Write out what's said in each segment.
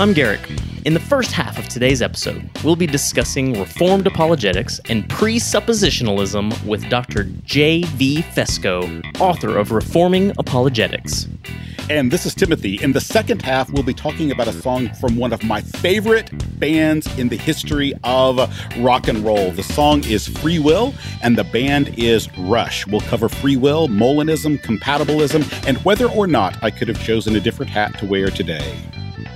I'm Garrick. In the first half of today's episode, we'll be discussing Reformed apologetics and presuppositionalism with Dr. J.V. Fesko, author of Reforming Apologetics. And this is Timothy. In the second half, we'll be talking about a song from one of my favorite bands in the history of rock and roll. The song is Free Will, and the band is Rush. We'll cover free will, Molinism, compatibilism, and whether or not I could have chosen a different hat to wear today.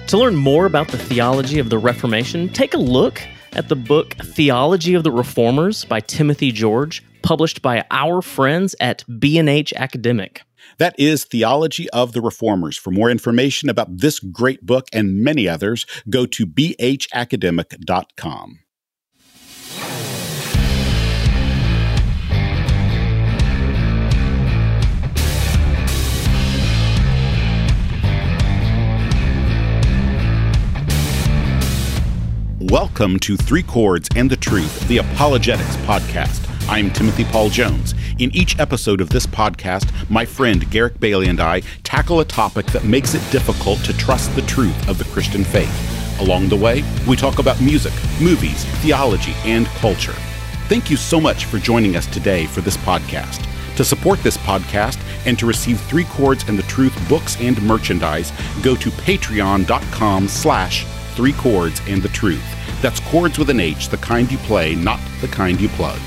To learn more about the theology of the Reformation, take a look at the book Theology of the Reformers by Timothy George, published by our friends at B&H Academic. That is Theology of the Reformers. For more information about this great book and many others, go to bhacademic.com. Welcome to Three Chords and the Truth, the Apologetics Podcast. I'm Timothy Paul Jones. In each episode of this podcast, my friend Garrick Bailey and I tackle a topic that makes it difficult to trust the truth of the Christian faith. Along the way, we talk about music, movies, theology, and culture. Thank you so much for joining us today for this podcast. To support this podcast and to receive Three Chords and the Truth books and merchandise, go to patreon.com slash three chords and the truth. That's chords with an H, the kind you play, not the kind you plug.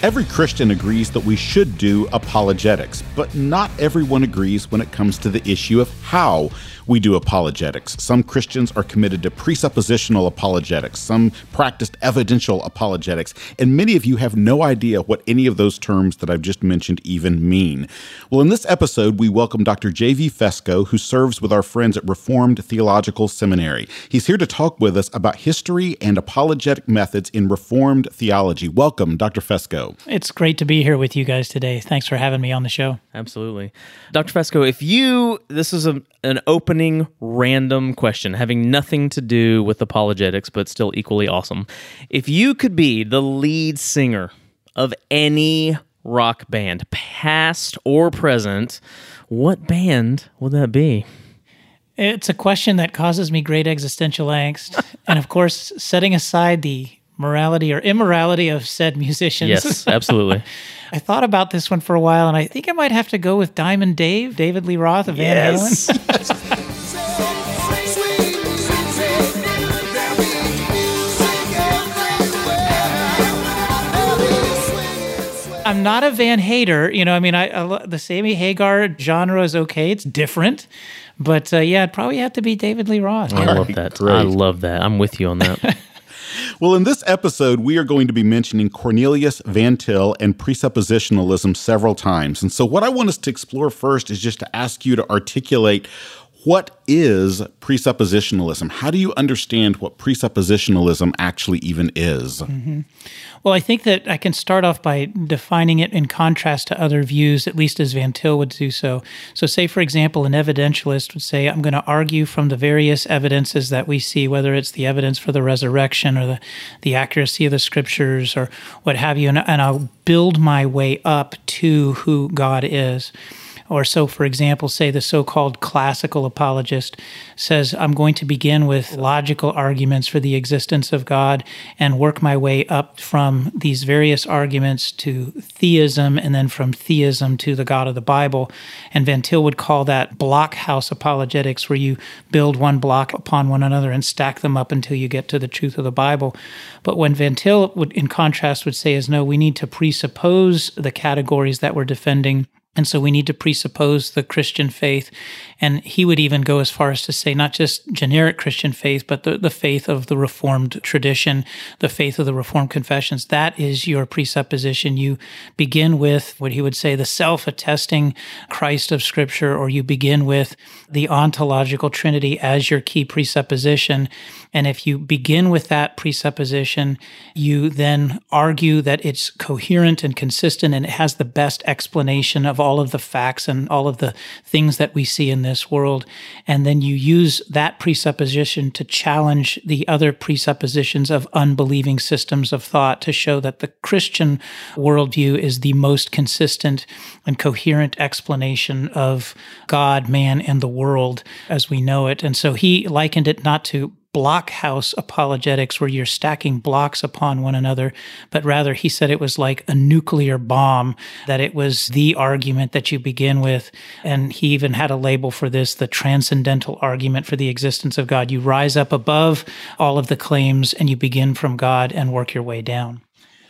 Every Christian agrees that we should do apologetics, but not everyone agrees when it comes to the issue of how we do apologetics. Some Christians are committed to presuppositional apologetics, some practiced evidential apologetics, and many of you have no idea what any of those terms that I've just mentioned even mean. Well, in this episode, we welcome Dr. J.V. Fesko, who serves with our friends at Reformed Theological Seminary. He's here to talk with us about history and apologetic methods in Reformed theology. Welcome, Dr. It's great to be here with you guys today. Thanks for having me on the show. Absolutely. Dr. Fesko, if you, this is a, an opening random question having nothing to do with apologetics, but still equally awesome. If you could be the lead singer of any rock band, past or present, what band would that be? It's a question that causes me great existential angst. and of course, setting aside the morality or immorality of said musicians. Yes, absolutely. I thought about this one for a while, and I think I might have to go with Diamond Dave, David Lee Roth of Van yes. Halen. I'm not a Van hater. You know, I mean, I, I the Sammy Hagar genre is okay. It's different. But uh, yeah, it'd probably have to be David Lee Roth. I Yeah. love that. I love that. I'm with you on that. Well, in this episode, we are going to be mentioning Cornelius Van Til and presuppositionalism several times. And so, what I want us to explore first is just to ask you to articulate what is presuppositionalism? How do you understand what presuppositionalism actually even is? Mm-hmm. Well, I think that I can start off by defining it in contrast to other views, at least as Van Til would do so. So, say, for example, an evidentialist would say, I'm going to argue from the various evidences that we see, whether it's the evidence for the resurrection or the, the accuracy of the scriptures or what have you, and, and I'll build my way up to who God is. Or so, for example, say the so called classical apologist says, I'm going to begin with logical arguments for the existence of God and work my way up from these various arguments to theism and then from theism to the God of the Bible. And Van Til would call that blockhouse apologetics, where you build one block upon one another and stack them up until you get to the truth of the Bible. But when Van Til would, in contrast, would say is no, we need to presuppose the categories that we're defending and so we need to presuppose the Christian faith. And he would even go as far as to say not just generic Christian faith, but the, the faith of the Reformed tradition, the faith of the Reformed confessions. That is your presupposition. You begin with what he would say the self attesting Christ of Scripture, or you begin with the ontological Trinity as your key presupposition. And if you begin with that presupposition, you then argue that it's coherent and consistent and it has the best explanation of all of the facts and all of the things that we see in this world. And then you use that presupposition to challenge the other presuppositions of unbelieving systems of thought to show that the Christian worldview is the most consistent and coherent explanation of God, man, and the world as we know it. And so he likened it not to blockhouse apologetics where you're stacking blocks upon one another, but rather he said it was like a nuclear bomb, that it was the argument that you begin with. And he even had a label for this the transcendental argument for the existence of God. You rise up above all of the claims and you begin from God and work your way down.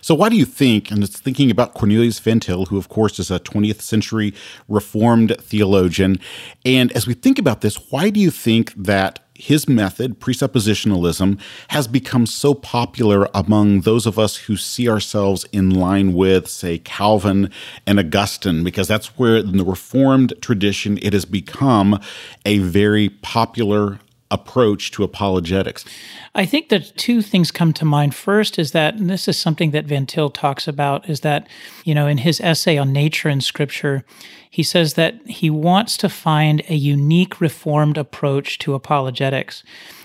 So, why do you think, and it's thinking about Cornelius Van Til, who, of course, is a 20th century Reformed theologian, and as we think about this, why do you think that his method, presuppositionalism, has become so popular among those of us who see ourselves in line with, say, Calvin and Augustine, because that's where in the Reformed tradition it has become a very popular approach to apologetics? I think that two things come to mind. First is that, and this is something that Van Til talks about, is that, you know, in his essay on nature and scripture, he says that he wants to find a unique reformed approach to apologetics.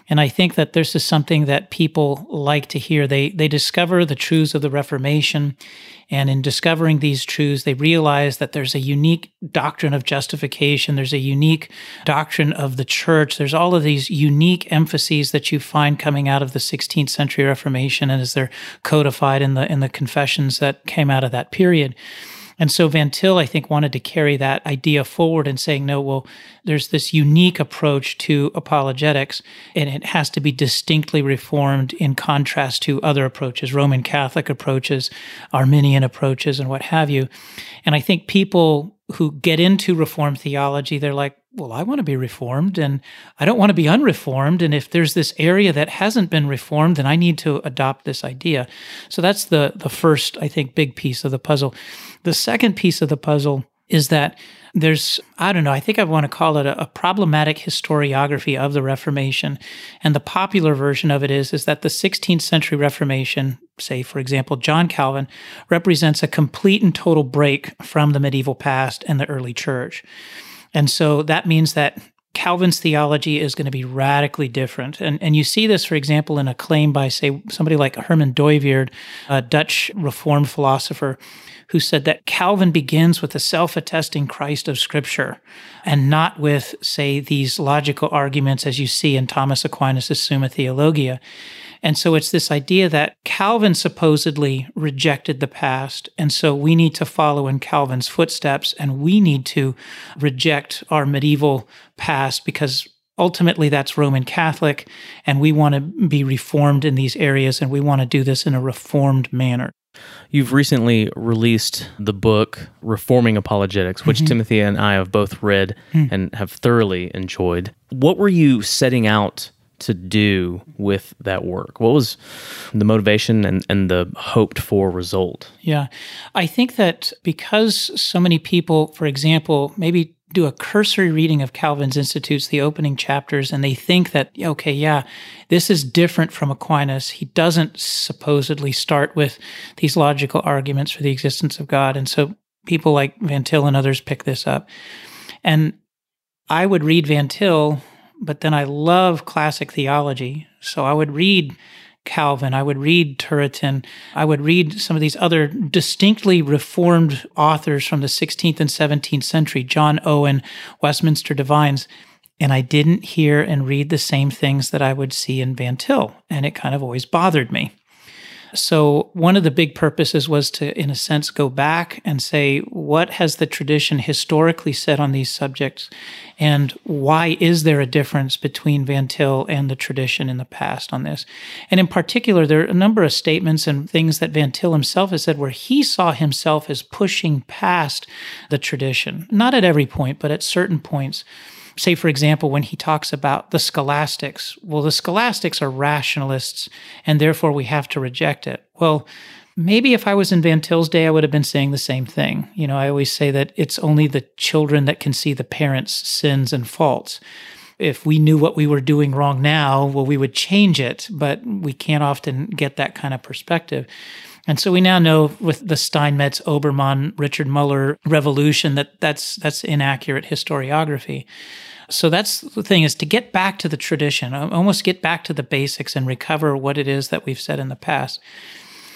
And I think that this is something that people like to hear. They they discover the truths of the Reformation, and in discovering these truths, they realize that there's a unique doctrine of justification. There's a unique doctrine of the church. There's all of these unique emphases that you find coming out of the 16th century Reformation, and as they're codified in the in the confessions that came out of that period. And so Van Til, I think, wanted to carry that idea forward and saying, no, well, there's this unique approach to apologetics, and it has to be distinctly reformed in contrast to other approaches, Roman Catholic approaches, Arminian approaches, and what have you. And I think people who get into reform theology, they're like, well, I want to be reformed and I don't want to be unreformed. And if there's this area that hasn't been reformed, then I need to adopt this idea. So that's the, the first, I think, big piece of the puzzle. The second piece of the puzzle is that there's, I don't know, I think I want to call it a, a, problematic historiography of the Reformation. And the popular version of it is, is that the 16th century Reformation, say, for example, John Calvin, represents a complete and total break from the medieval past and the early church. And so that means that Calvin's theology is going to be radically different. And, and you see this, for example, in a claim by, say, somebody like Herman Dooyeweerd, a Dutch Reformed philosopher, who said that Calvin begins with the self attesting Christ of Scripture and not with, say, these logical arguments as you see in Thomas Aquinas' Summa Theologia. And so it's this idea that Calvin supposedly rejected the past. And so we need to follow in Calvin's footsteps and we need to reject our medieval past because ultimately that's Roman Catholic. And we want to be reformed in these areas and we want to do this in a reformed manner. You've recently released the book Reforming Apologetics, which mm-hmm. Timothy and I have both read mm. and have thoroughly enjoyed. What were you setting out to do with that work? What was the motivation and, and the hoped for result? Yeah. I think that because so many people, for example, maybe do a cursory reading of Calvin's Institutes, the opening chapters, and they think that, okay, yeah, this is different from Aquinas. He doesn't supposedly start with these logical arguments for the existence of God. And so people like Van Til and others pick this up. And I would read Van Til but then I love classic theology. So I would read Calvin, I would read Turretin, I would read some of these other distinctly reformed authors from the 16th and 17th century, John Owen, Westminster Divines. And I didn't hear and read the same things that I would see in Van Til. And it kind of always bothered me. So, one of the big purposes was to, in a sense, go back and say, what has the tradition historically said on these subjects? And why is there a difference between Van Til and the tradition in the past on this? And in particular, there are a number of statements and things that Van Til himself has said where he saw himself as pushing past the tradition, not at every point, but at certain points say, for example, when he talks about the scholastics, well, the scholastics are rationalists, and therefore we have to reject it. Well, maybe if I was in Van Til's day, I would have been saying the same thing. You know, I always say that it's only the children that can see the parents' sins and faults. If we knew what we were doing wrong now, well, we would change it, but we can't often get that kind of perspective. And so we now know with the Steinmetz, Oberman, Richard Muller revolution that that's that's inaccurate historiography. So that's the thing is to get back to the tradition, almost get back to the basics and recover what it is that we've said in the past.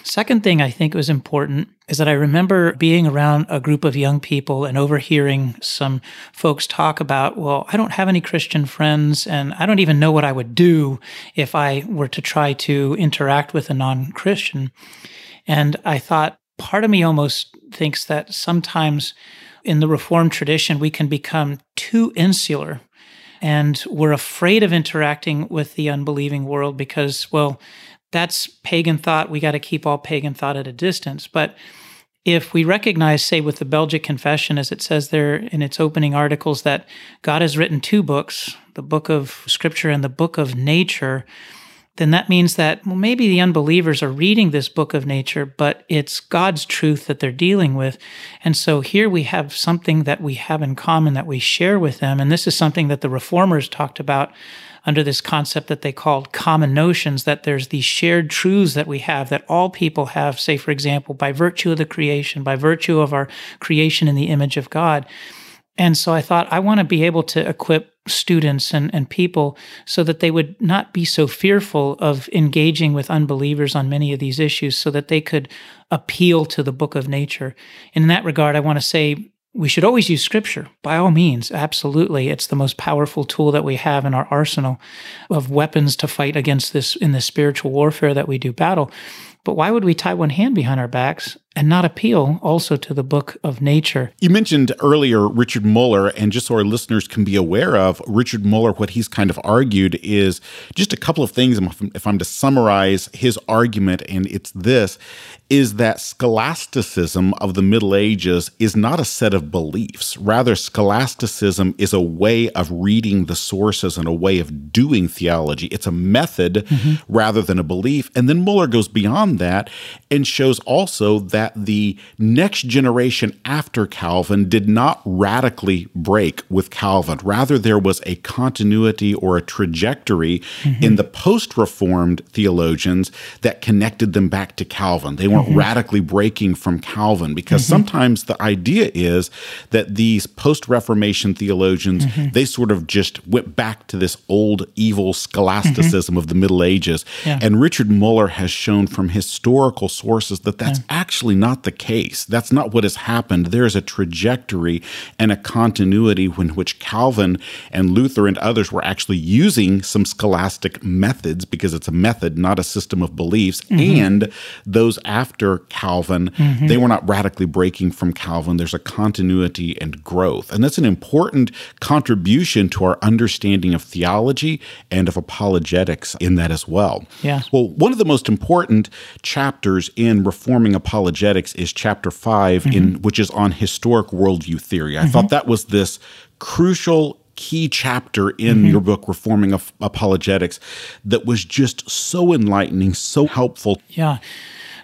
Second thing I think was important is that I remember being around a group of young people and overhearing some folks talk about, well, I don't have any Christian friends and I don't even know what I would do if I were to try to interact with a non Christian. And I thought part of me almost thinks that sometimes in the Reformed tradition, we can become too insular and we're afraid of interacting with the unbelieving world because, well, that's pagan thought. We got to keep all pagan thought at a distance. But if we recognize, say, with the Belgic Confession, as it says there in its opening articles, that God has written two books, the book of Scripture and the book of nature, then that means that well, maybe the unbelievers are reading this book of nature, but it's God's truth that they're dealing with. And so here we have something that we have in common that we share with them. And this is something that the reformers talked about under this concept that they called common notions that there's these shared truths that we have that all people have, say, for example, by virtue of the creation, by virtue of our creation in the image of God. And so I thought, I want to be able to equip students and, and people so that they would not be so fearful of engaging with unbelievers on many of these issues so that they could appeal to the book of nature. And in that regard, I want to say we should always use scripture. By all means absolutely. It's the most powerful tool that we have in our arsenal of weapons to fight against this in the spiritual warfare that we do battle but why would we tie one hand behind our backs and not appeal also to the book of nature? You mentioned earlier Richard Muller, and just so our listeners can be aware of, Richard Muller, what he's kind of argued is just a couple of things. If I'm to summarize his argument, and it's this is that scholasticism of the Middle Ages is not a set of beliefs. Rather, scholasticism is a way of reading the sources and a way of doing theology. It's a method mm-hmm. rather than a belief. And then Muller goes beyond that and shows also that the next generation after Calvin did not radically break with Calvin. Rather, there was a continuity or a trajectory mm-hmm. in the post Reformed theologians that connected them back to Calvin. They weren't mm-hmm. radically breaking from Calvin because mm-hmm. sometimes the idea is that these post Reformation theologians, mm-hmm. they sort of just went back to this old evil scholasticism mm-hmm. of the Middle Ages. Yeah. And Richard Muller has shown from historical sources that that's yeah. actually not the case. That's not what has happened. There is a trajectory and a continuity in which Calvin and Luther and others were actually using some scholastic methods because it's a method, not a system of beliefs. Mm-hmm. And those after Calvin, mm-hmm. they were not radically breaking from Calvin. There's a continuity and growth. And that's an important contribution to our understanding of theology and of apologetics in that as well. Yeah. Well, one of the most important chapters in reforming apologetics is chapter 5 mm-hmm. in which is on historic worldview theory. I mm-hmm. thought that was this crucial key chapter in mm-hmm. your book, Reforming Apologetics, that was just so enlightening, so helpful. Yeah.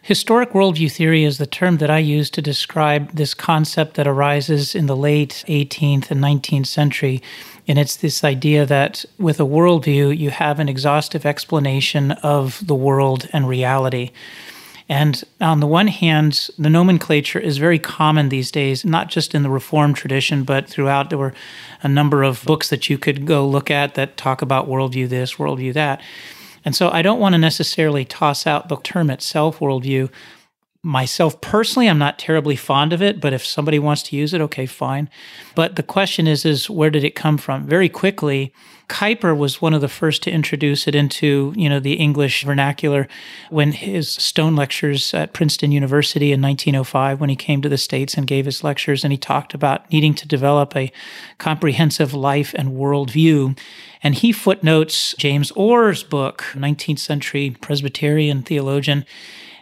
Historic worldview theory is the term that I use to describe this concept that arises in the late 18th and 19th century. And it's this idea that with a worldview, you have an exhaustive explanation of the world and reality. And on the one hand, the nomenclature is very common these days, not just in the Reformed tradition, but throughout. There were a number of books that you could go look at that talk about worldview this, worldview that. And so I don't want to necessarily toss out the term itself, worldview. Myself personally, I'm not terribly fond of it, but if somebody wants to use it, okay, fine. But the question is, is where did it come from? Very quickly, Kuyper was one of the first to introduce it into, you know, the English vernacular when his Stone lectures at Princeton University in 1905 when he came to the States and gave his lectures and he talked about needing to develop a comprehensive life and worldview. And he footnotes James Orr's book, 19th century Presbyterian theologian.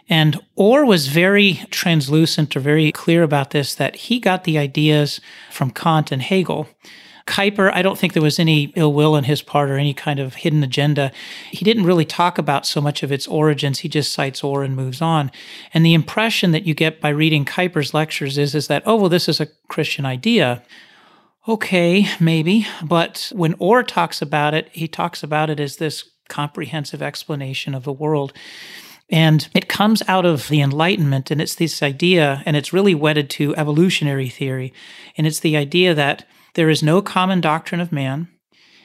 And Orr was very translucent or very clear about this that he got the ideas from Kant and Hegel. Kuyper, I don't think there was any ill will on his part or any kind of hidden agenda. He didn't really talk about so much of its origins. He just cites Orr and moves on. And the impression that you get by reading Kuyper's lectures is, is that, oh, well, this is a Christian idea. Okay, maybe. But when Orr talks about it, he talks about it as this comprehensive explanation of the world. And it comes out of the Enlightenment, and it's this idea, and it's really wedded to evolutionary theory. And it's the idea that there is no common doctrine of man.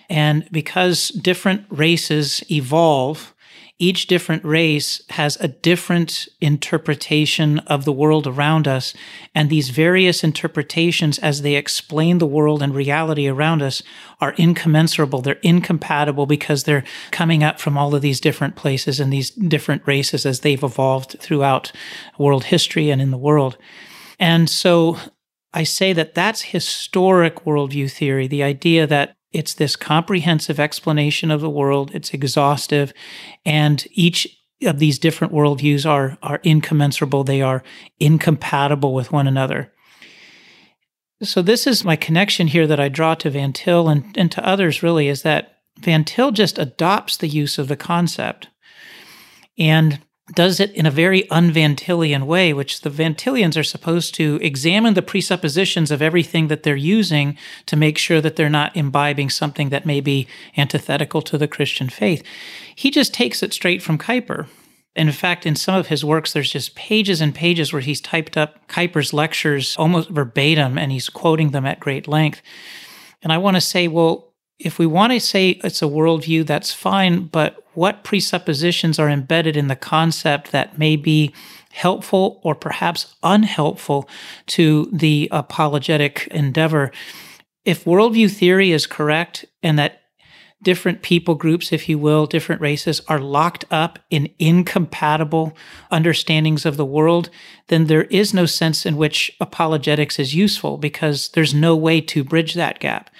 And because different races evolve, each different race has a different interpretation of the world around us. And these various interpretations, as they explain the world and reality around us, are incommensurable. They're incompatible because they're coming up from all of these different places and these different races as they've evolved throughout world history and in the world. And so I say that that's historic worldview theory, the idea that it's this comprehensive explanation of the world. It's exhaustive. And each of these different worldviews are, are incommensurable. They are incompatible with one another. So, this is my connection here that I draw to Van Til and, and to others really is that Van Til just adopts the use of the concept. And does it in a very unvantillian way, which the Vantillians are supposed to examine the presuppositions of everything that they're using to make sure that they're not imbibing something that may be antithetical to the Christian faith. He just takes it straight from Kuyper. In fact, in some of his works, there's just pages and pages where he's typed up Kuyper's lectures almost verbatim and he's quoting them at great length. And I want to say, well, if we want to say it's a worldview, that's fine, but what presuppositions are embedded in the concept that may be helpful or perhaps unhelpful to the apologetic endeavor? If worldview theory is correct and that different people groups, if you will, different races are locked up in incompatible understandings of the world, then there is no sense in which apologetics is useful because there's no way to bridge that gap.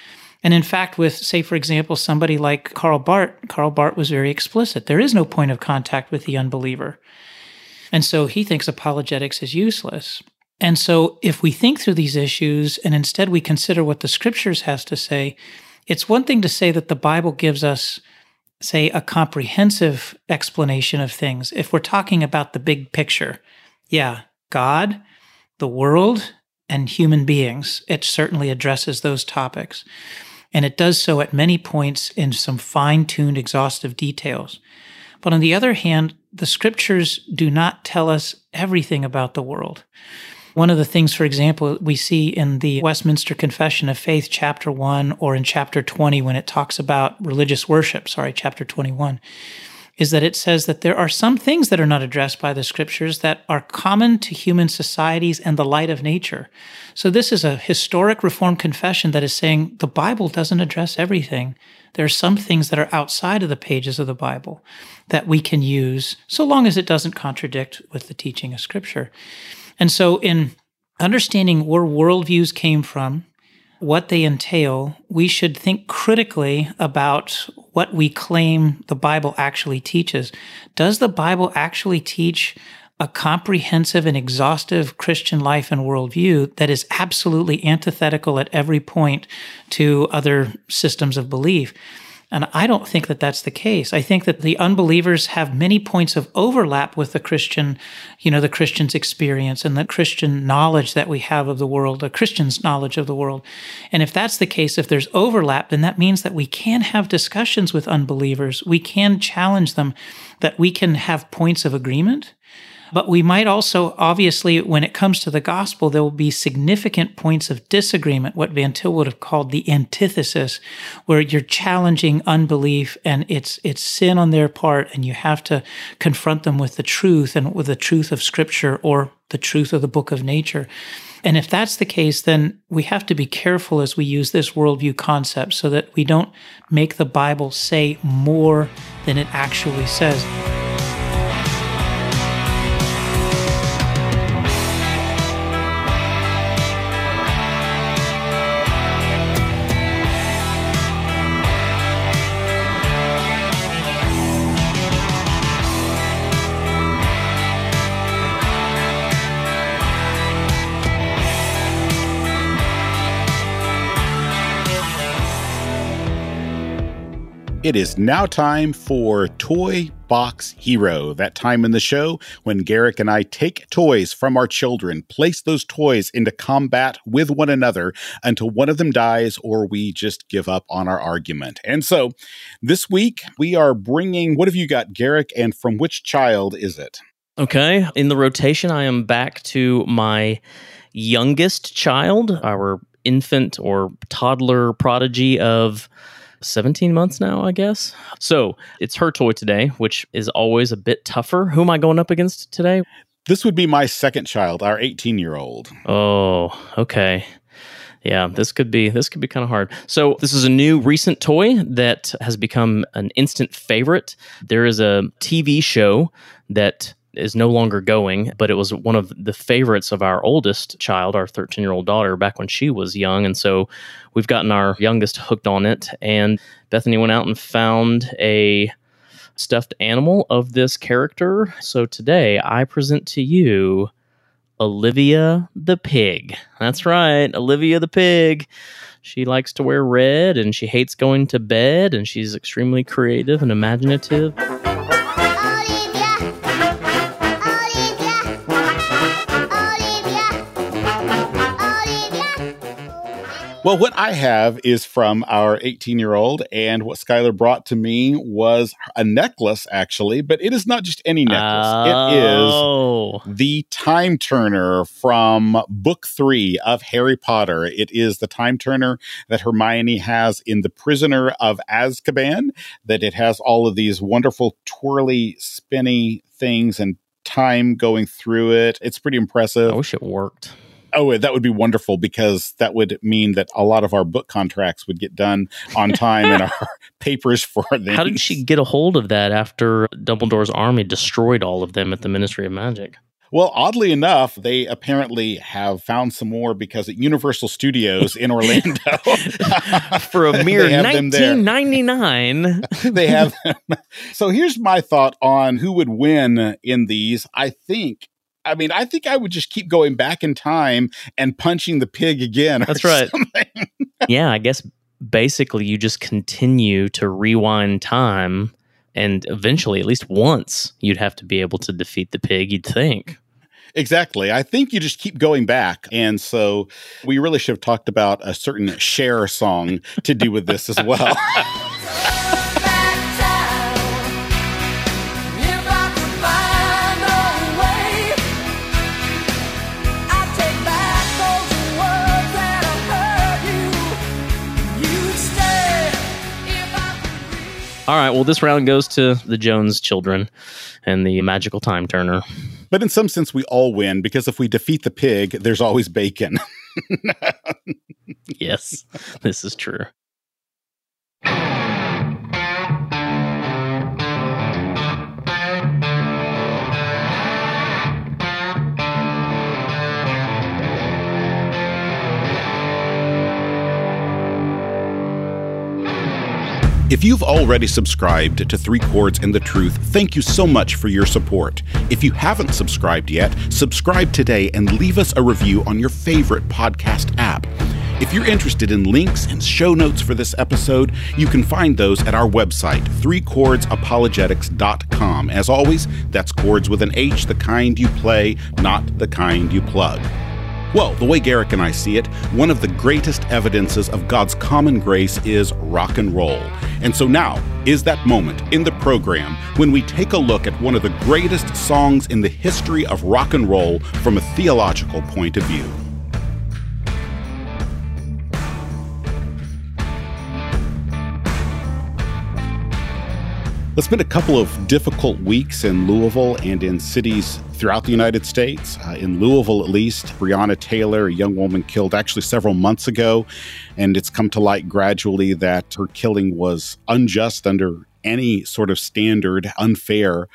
And in fact, with, say, for example, somebody like Karl Barth, Karl Barth was very explicit. There is no point of contact with the unbeliever. And so he thinks apologetics is useless. And so if we think through these issues and instead we consider what the scriptures has to say, it's one thing to say that the Bible gives us, say, a comprehensive explanation of things. If we're talking about the big picture, yeah, God, the world, and human beings, it certainly addresses those topics and it does so at many points in some fine tuned, exhaustive details. But on the other hand, the scriptures do not tell us everything about the world. One of the things, for example, we see in the Westminster Confession of Faith, chapter 1, or in chapter 20, when it talks about religious worship, sorry, chapter 21, is that it says that there are some things that are not addressed by the scriptures that are common to human societies and the light of nature. So this is a historic reformed confession that is saying the Bible doesn't address everything. There are some things that are outside of the pages of the Bible that we can use so long as it doesn't contradict with the teaching of scripture. And so in understanding where worldviews came from, what they entail, we should think critically about what we claim the Bible actually teaches. Does the Bible actually teach a comprehensive and exhaustive Christian life and worldview that is absolutely antithetical at every point to other systems of belief? And I don't think that that's the case. I think that the unbelievers have many points of overlap with the Christian, you know, the Christian's experience and the Christian knowledge that we have of the world, the Christian's knowledge of the world. And if that's the case, if there's overlap, then that means that we can have discussions with unbelievers. We can challenge them, that we can have points of agreement but we might also, obviously, when it comes to the gospel, there will be significant points of disagreement, what Van Til would have called the antithesis, where you're challenging unbelief and it's, it's sin on their part, and you have to confront them with the truth and with the truth of Scripture or the truth of the book of nature. And if that's the case, then we have to be careful as we use this worldview concept so that we don't make the Bible say more than it actually says. It is now time for Toy Box Hero, that time in the show when Garrick and I take toys from our children, place those toys into combat with one another until one of them dies or we just give up on our argument. And so this week we are bringing, what have you got, Garrick, and from which child is it? Okay. In the rotation, I am back to my youngest child, our infant or toddler prodigy of 17 months now, I guess. So it's her toy today, which is always a bit tougher. Who am I going up against today? This would be my second child, our 18 year old. Oh, okay. Yeah, this could be this could be kind of hard. So this is a new recent toy that has become an instant favorite. There is a TV show that is no longer going, but it was one of the favorites of our oldest child, our 13 year old daughter, back when she was young. And so we've gotten our youngest hooked on it. And Bethany went out and found a stuffed animal of this character. So today I present to you Olivia the pig. That's right, Olivia the pig. She likes to wear red and she hates going to bed and she's extremely creative and imaginative. Well, what I have is from our 18 year old, and what Skylar brought to me was a necklace, actually, but it is not just any necklace. Oh. It is oh. the Time Turner from book three of Harry Potter. It is the Time Turner that Hermione has in The Prisoner of Azkaban, that it has all of these wonderful twirly, spinny things and time going through it. It's pretty impressive. I wish it worked. Oh, that would be wonderful because that would mean that a lot of our book contracts would get done on time and our papers for them. How did she get a hold of that after Dumbledore's army destroyed all of them at the Ministry of Magic? Well, oddly enough, they apparently have found some more because at Universal Studios in Orlando, for a mere nineteen ninety nine, they have. Them. So here's my thought on who would win in these. I think I mean, I think I would just keep going back in time and punching the pig again. That's right. yeah, I guess basically you just continue to rewind time and eventually at least once you'd have to be able to defeat the pig, you'd think. Exactly. I think you just keep going back. And so we really should have talked about a certain Cher song to do with this as well. All right. Well, this round goes to the Jones children and the magical time turner. But in some sense, we all win because if we defeat the pig, there's always bacon. yes, this is true. If you've already subscribed to Three Chords and the Truth, thank you so much for your support. If you haven't subscribed yet, subscribe today and leave us a review on your favorite podcast app. If you're interested in links and show notes for this episode, you can find those at our website, threechordsapologetics.com. As always, that's chords with an H, the kind you play, not the kind you plug. Well, the way Garrick and I see it, one of the greatest evidences of God's common grace is rock and roll. And so now is that moment in the program when we take a look at one of the greatest songs in the history of rock and roll from a theological point of view. It's been a couple of difficult weeks in Louisville and in cities throughout the United States. Uh, in Louisville, at least, Breonna Taylor, a young woman killed actually several months ago, and it's come to light gradually that her killing was unjust under any sort of standard, unfair.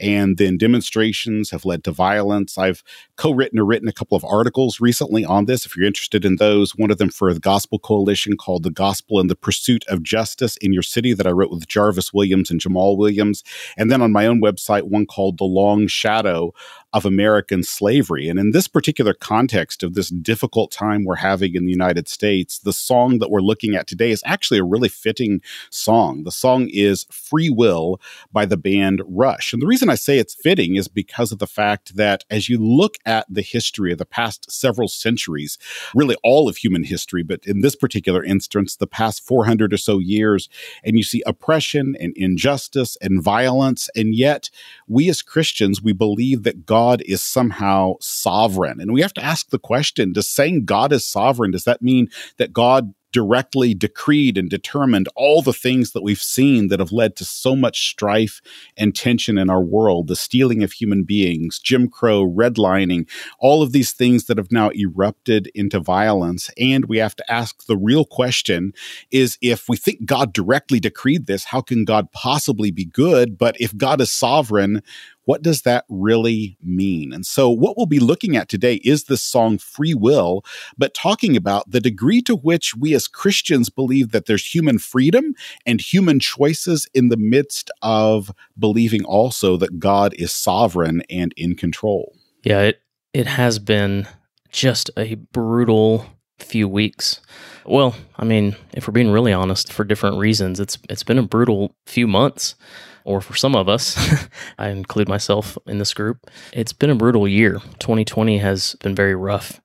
And then demonstrations have led to violence. I've co written or written a couple of articles recently on this. If you're interested in those, one of them for the Gospel Coalition called The Gospel and the Pursuit of Justice in Your City that I wrote with Jarvis Williams and Jamaal Williams. And then on my own website, one called The Long Shadow of American slavery. And in this particular context of this difficult time we're having in the United States, the song that we're looking at today is actually a really fitting song. The song is Free Will by the band Rush. And the reason I say it's fitting is because of the fact that as you look at the history of the past several centuries, really all of human history, but in this particular instance, the past 400 or so years, and you see oppression and injustice and violence, and yet we as Christians, we believe that God God is somehow sovereign. And we have to ask the question Does saying God is sovereign, does that mean that God directly decreed and determined all the things that we've seen that have led to so much strife and tension in our world the stealing of human beings, Jim Crow, redlining, all of these things that have now erupted into violence. And we have to ask the real question is if we think God directly decreed this, how can God possibly be good? But if God is sovereign, what does that really mean? And so, what we'll be looking at today is this song Free Will, but talking about the degree to which we as Christians believe that there's human freedom and human choices in the midst of believing also that God is sovereign and in control. Yeah, it, it has been just a brutal few weeks. Well, I mean, if we're being really honest, for different reasons, it's it's been a brutal few months or for some of us, I include myself in this group, it's been a brutal year. 2020 has been very rough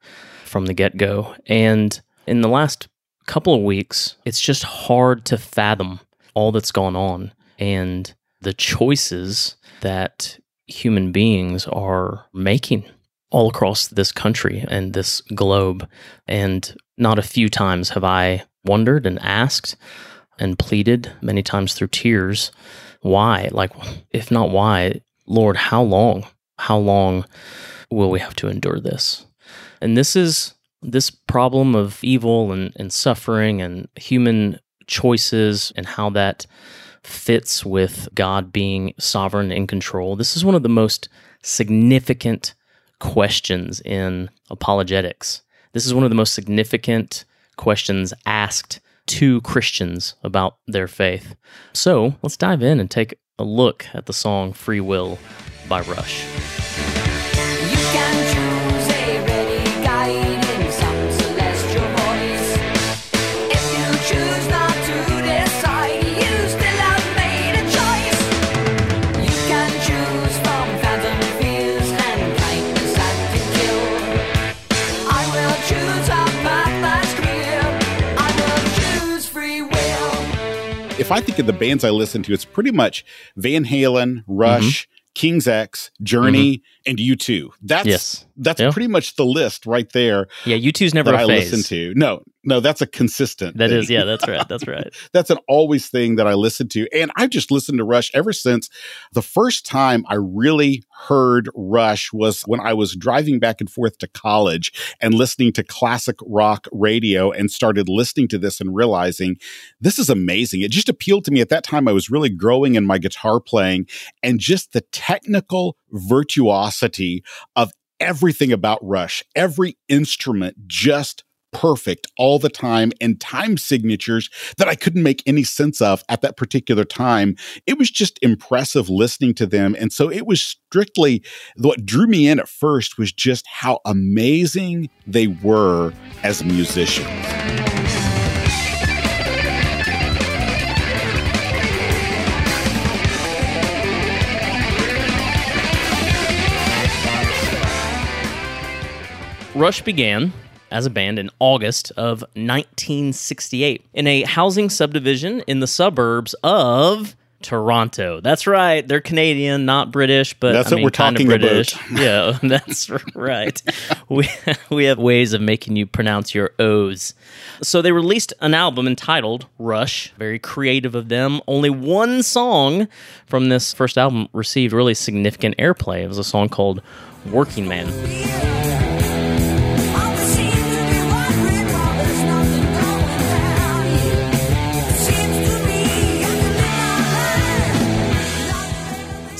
from the get go. And in the last couple of weeks, it's just hard to fathom all that's gone on and the choices that human beings are making all across this country and this globe. And not a few times have I wondered and asked and pleaded, many times through tears, why? Like, if not why, Lord, how long? How long will we have to endure this? And this is this problem of evil and, and suffering and human choices and how that fits with God being sovereign in control. This is one of the most significant questions in apologetics. This is one of the most significant questions asked to Christians about their faith. So let's dive in and take a look at the song Free Will by Rush. If I think of the bands I listen to, it's pretty much Van Halen, Rush, mm-hmm. King's X, Journey, mm-hmm. and U2. That's yes. that's yeah. pretty much the list right there. Yeah, U2's never that I listen to. No, no, that's a consistent. That thing. is, yeah, that's right. That's right. that's an always thing that I listen to. And I've just listened to Rush ever since the first time I really heard Rush was when I was driving back and forth to college and listening to classic rock radio and started listening to this and realizing this is amazing. It just appealed to me at that time. I was really growing in my guitar playing and just the technical virtuosity of everything about Rush, every instrument just perfect all the time and time signatures that I couldn't make any sense of at that particular time. It was just impressive listening to them. And so it was strictly what drew me in at first was just how amazing they were as musicians. Rush began as a band in August of 1968 in a housing subdivision in the suburbs of Toronto. That's right. They're Canadian, not British, but that's I mean, what we're talking British. about. yeah, that's right. we we have ways of making you pronounce your O's. So they released an album entitled Rush. Very creative of them. Only one song from this first album received really significant airplay. It was a song called Working Man.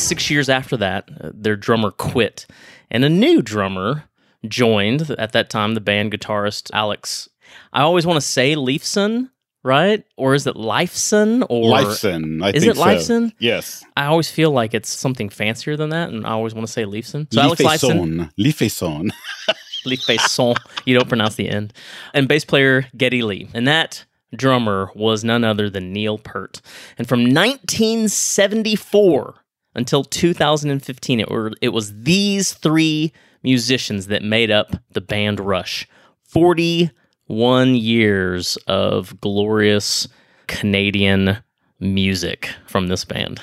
Six years after that, uh, their drummer quit, and a new drummer joined. At that time, the band guitarist Alex. I always want to say Leifson, right? Or is it Lifeson? Or Lifeson. I Is think it Lifeson? So. Yes. I always feel like it's something fancier than that, and I always want to say Leifson. So Alex Lifeson, Lifeson. Lifeson. You don't pronounce the end. And bass player Geddy Lee, and that drummer was none other than Neil Peart. And from 1974 until 2015, it were it was these three musicians that made up the band Rush. 41 years of glorious Canadian music from this band.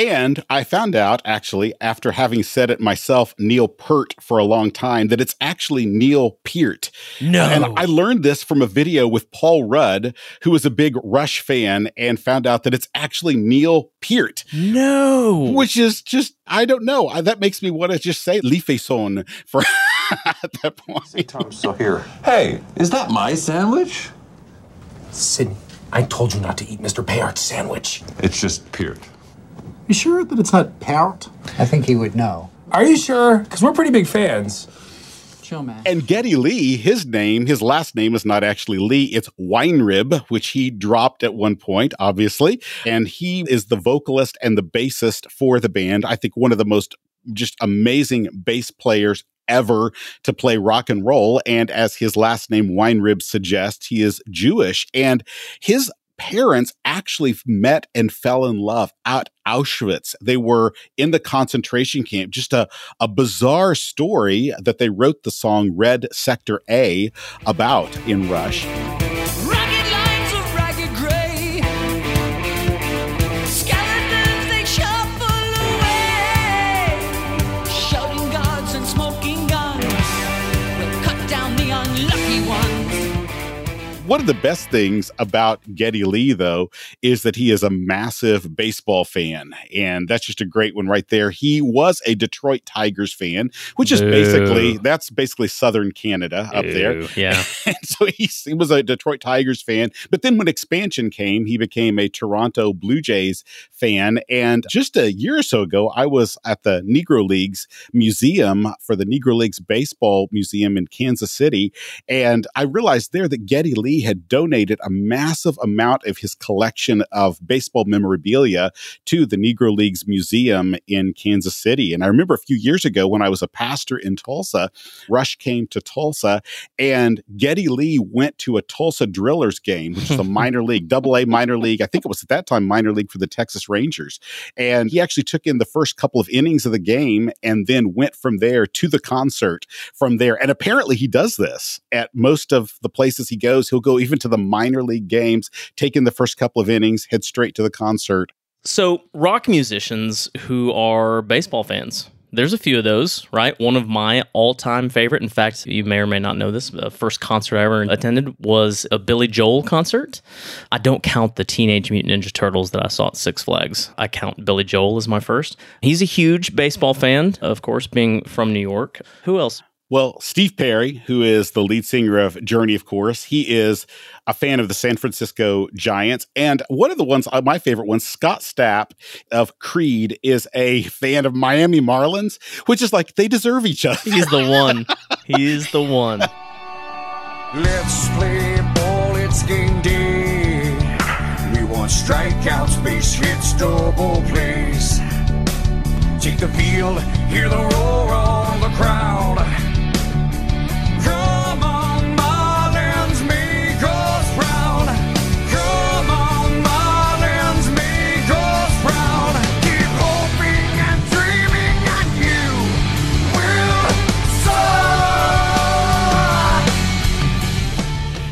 And I found out, actually, after having said it myself, Neil Peart, for a long time, that it's actually Neil Peart. No. And I learned this from a video with Paul Rudd, who was a big Rush fan, and found out that it's actually Neil Peart. No. Which is just, I don't know. I, that makes me want to just say Lifeson for at that point. Tom's still here. Hey, is that my sandwich? Sydney, I told you not to eat Mr. Peart's sandwich. It's just Peart. You sure that it's not Peart? I think he would know. Are you sure? Because we're pretty big fans. Chill, man. And Geddy Lee, his name, his last name is not actually Lee, it's Weinrib, which he dropped at one point, obviously. And he is the vocalist and the bassist for the band. I think one of the most just amazing bass players ever to play rock and roll. And as his last name Weinrib suggests, he is Jewish. And his parents actually met and fell in love at Auschwitz. They were in the concentration camp. Just a, a bizarre story that they wrote the song Red Sector A about in Rush. One of the best things about Geddy Lee, though, is that he is a massive baseball fan. And that's just a great one right there. He was a Detroit Tigers fan, which is basically, that's basically Southern Canada up there. Yeah. And so he, he was a Detroit Tigers fan. But then when expansion came, he became a Toronto Blue Jays fan. And just a year or so ago, I was at the Negro Leagues Museum for the Negro Leagues Baseball Museum in Kansas City. And I realized there that Geddy Lee had donated a massive amount of his collection of baseball memorabilia to the Negro Leagues Museum in Kansas City. And I remember a few years ago when I was a pastor in Tulsa, Rush came to Tulsa and Geddy Lee went to a Tulsa Drillers game, which is a minor league, double A minor league. I think it was at that time minor league for the Texas Rangers. And he actually took in the first couple of innings of the game and then went from there to the concert from there. And apparently he does this at most of the places he goes. He'll go even to the minor league games, take in the first couple of innings, head straight to the concert. So, rock musicians who are baseball fans, there's a few of those, right? One of my all time favorite, in fact, you may or may not know this, the first concert I ever attended was a Billy Joel concert. I don't count the Teenage Mutant Ninja Turtles that I saw at Six Flags. I count Billy Joel as my first. He's a huge baseball fan, of course, being from New York. Who else? Well, Steve Perry, who is the lead singer of Journey, of course, he is a fan of the San Francisco Giants. And one of the ones, uh, my favorite one, Scott Stapp of Creed, is a fan of Miami Marlins, which is like they deserve each other. He's the one. He's the one. Let's play ball, it's game day. We want strikeouts, base hits, double plays. Take the field, hear the roar of the crowd.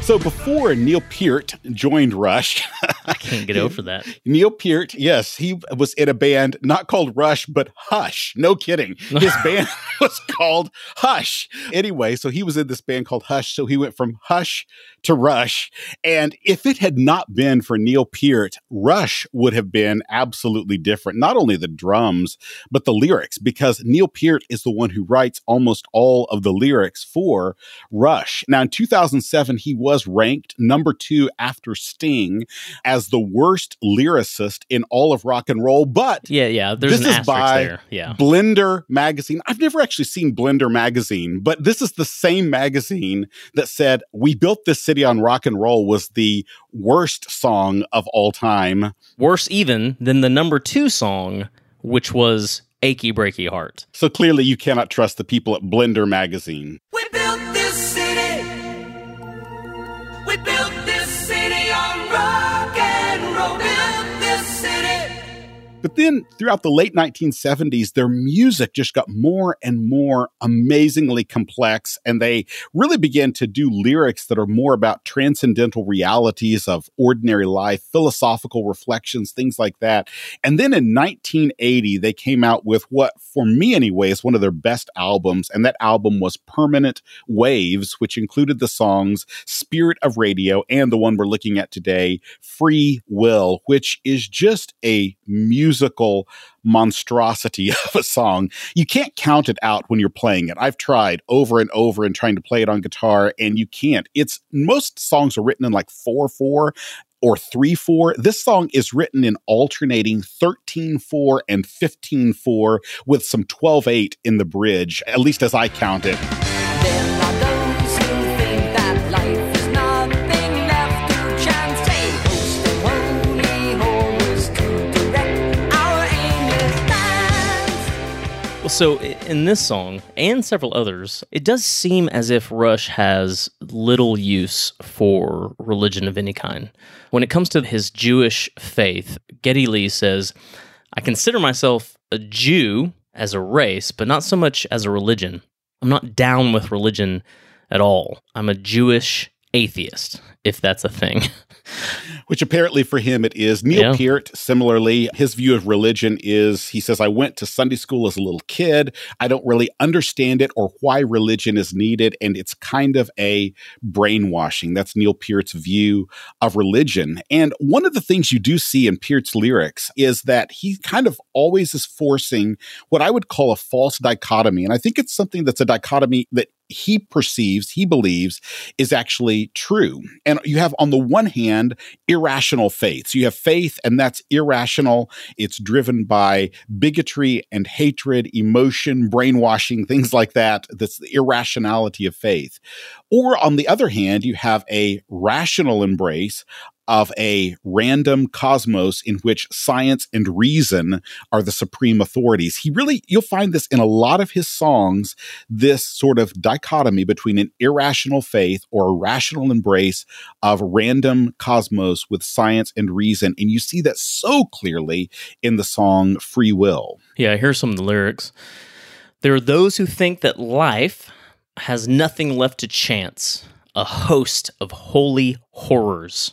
So before Neil Peart joined Rush, I can't get over that. Neil Peart, yes, he was in a band not called Rush, but Hush. No kidding. His band was called Hush. Anyway, so he was in this band called Hush. So he went from Hush to Rush. And if it had not been for Neil Peart, Rush would have been absolutely different. Not only the drums, but the lyrics, because Neil Peart is the one who writes almost all of the lyrics for Rush. Now, in 2007, he was ranked number two after Sting as as the worst lyricist in all of rock and roll, but Yeah, yeah. There's this an is by there. Yeah. Blender magazine. I've never actually seen Blender magazine, but this is the same magazine that said We Built This City on Rock and Roll was the worst song of all time. Worse even than the number two song, which was Achy Breaky Heart. So clearly you cannot trust the people at Blender magazine. We built this city. We built But then throughout the late 1970s, their music just got more and more amazingly complex. And they really began to do lyrics that are more about transcendental realities of ordinary life, philosophical reflections, things like that. And then in 1980, they came out with what, for me anyway, is one of their best albums. And that album was Permanent Waves, which included the songs Spirit of Radio and the one we're looking at today, Free Will, which is just a musical monstrosity of a song. You can't count it out when you're playing it. I've tried over and over and trying to play it on guitar, and you can't. It's most songs are written in like 4 4 or 3 4. This song is written in alternating 13 4 and 15 4 with some 12 8 in the bridge, at least as I count it. So in this song and several others, it does seem as if Rush has little use for religion of any kind. When it comes to his Jewish faith, Geddy Lee says, I consider myself a Jew as a race, but not so much as a religion. I'm not down with religion at all. I'm a Jewish atheist, if that's a thing. which apparently for him it is. Neil Yeah. Peart, similarly, his view of religion is he says, I went to Sunday school as a little kid. I don't really understand it or why religion is needed. And it's kind of a brainwashing. That's Neil Peart's view of religion. And one of the things you do see in Peart's lyrics is that he kind of always is forcing what I would call a false dichotomy. And I think it's something that's a dichotomy that he perceives, he believes is actually true. And you have, on the one hand, irrational faith. So you have faith, and that's irrational. It's driven by bigotry and hatred, emotion, brainwashing, things like that. That's the irrationality of faith. Or on the other hand, you have a rational embrace of a random cosmos in which science and reason are the supreme authorities. He really, you'll find this in a lot of his songs, this sort of dichotomy between an irrational faith or a rational embrace of random cosmos with science and reason. And you see that so clearly in the song Free Will. Yeah, here's some of the lyrics. There are those who think that life has nothing left to chance, a host of holy horrors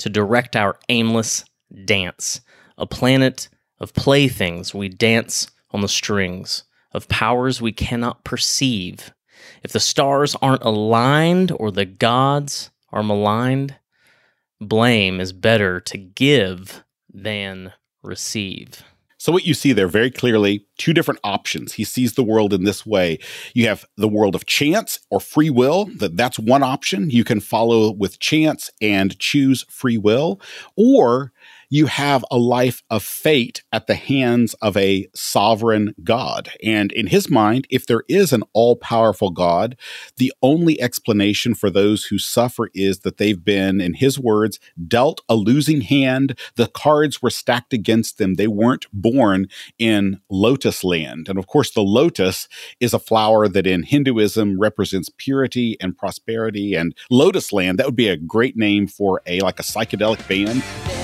to direct our aimless dance, a planet of playthings we dance on the strings, of powers we cannot perceive. If the stars aren't aligned or the gods are maligned, blame is better to give than receive. So what you see there very clearly, two different options. He sees the world in this way. You have the world of chance or free will, that that's one option. You can follow with chance and choose free will, or you have a life of fate at the hands of a sovereign God. And in his mind, if there is an all powerful God, the only explanation for those who suffer is that they've been, in his words, dealt a losing hand. The cards were stacked against them. They weren't born in lotus land. And of course, the lotus is a flower that in Hinduism represents purity and prosperity. And lotus land, that would be a great name for a like a psychedelic band.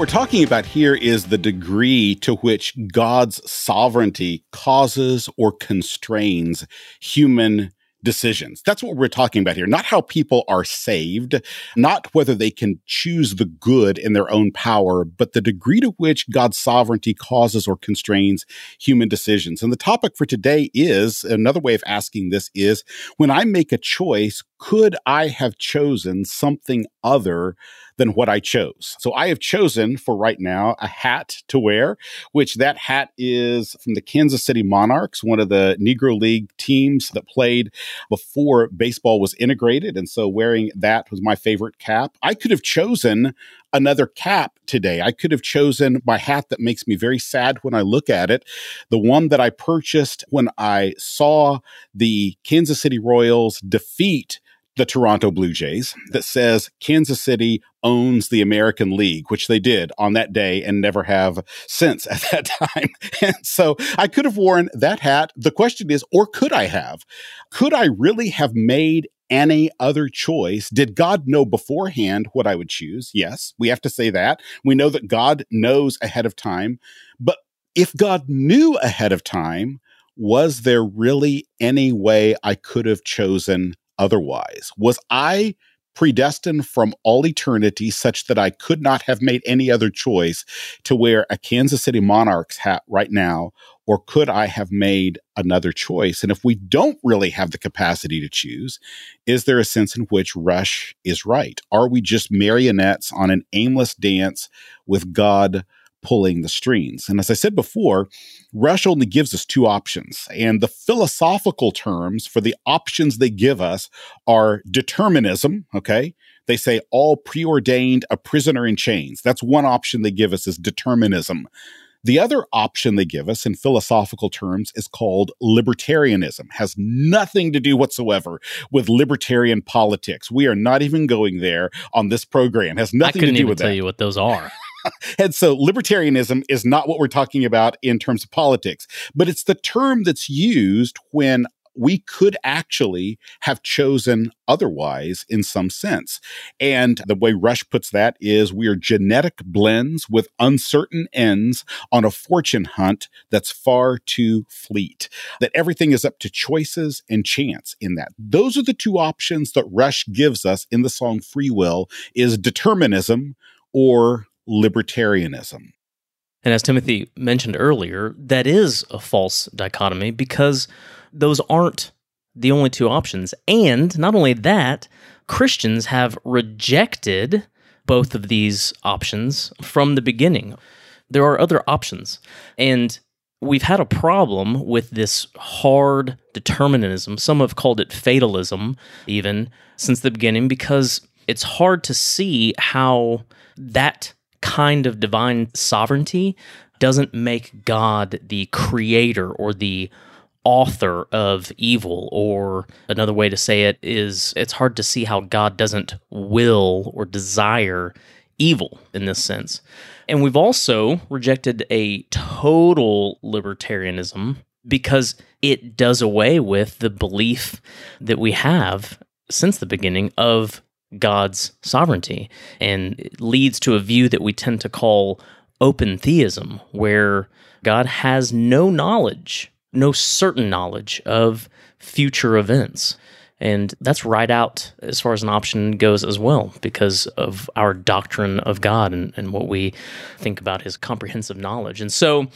We're talking about here is the degree to which God's sovereignty causes or constrains human decisions. That's what we're talking about here. Not how people are saved, not whether they can choose the good in their own power, but the degree to which God's sovereignty causes or constrains human decisions. And the topic for today is another way of asking this is when I make a choice, could I have chosen something other than what I chose? So I have chosen for right now a hat to wear, which that hat is from the Kansas City Monarchs, one of the Negro League teams that played before baseball was integrated. And so wearing that was my favorite cap. I could have chosen another cap today. I could have chosen my hat that makes me very sad when I look at it. The one that I purchased when I saw the Kansas City Royals defeat the Toronto Blue Jays that says Kansas City owns the American League, which they did on that day and never have since at that time. And so I could have worn that hat. The question is, or could I have? Could I really have made any other choice? Did God know beforehand what I would choose? Yes, we have to say that. We know that God knows ahead of time. But if God knew ahead of time, was there really any way I could have chosen otherwise? Was I predestined from all eternity such that I could not have made any other choice to wear a Kansas City Monarchs hat right now? Or could I have made another choice? And if we don't really have the capacity to choose, is there a sense in which Rush is right? Are we just marionettes on an aimless dance with God? Pulling the strings. And as I said before, Rush only gives us two options. And the philosophical terms for the options they give us are determinism, okay? They say all preordained a prisoner in chains. That's one option they give us is determinism. The other option they give us in philosophical terms is called libertarianism. Has nothing to do whatsoever with libertarian politics. We are not even going there on this program. Has nothing to couldn't do even with tell you what those are. And so libertarianism is not what we're talking about in terms of politics, but it's the term that's used when we could actually have chosen otherwise in some sense. And the way Rush puts that is we are genetic blends with uncertain ends on a fortune hunt that's far too fleet. That everything is up to choices and chance in that. Those are the two options that Rush gives us in the song Free Will is determinism or libertarianism. And as Timothy mentioned earlier, that is a false dichotomy because those aren't the only two options. And not only that, Christians have rejected both of these options from the beginning. There are other options. And we've had a problem with this hard determinism. Some have called it fatalism, even since the beginning, because it's hard to see how that kind of divine sovereignty doesn't make God the creator or the author of evil or another way to say it is it's hard to see how God doesn't will or desire evil in this sense. And we've also rejected a total libertarianism because it does away with the belief that we have since the beginning of God's sovereignty and leads to a view that we tend to call open theism, where God has no knowledge, no certain knowledge of future events. And that's right out as far as an option goes as well, because of our doctrine of God and, and what we think about his comprehensive knowledge. And so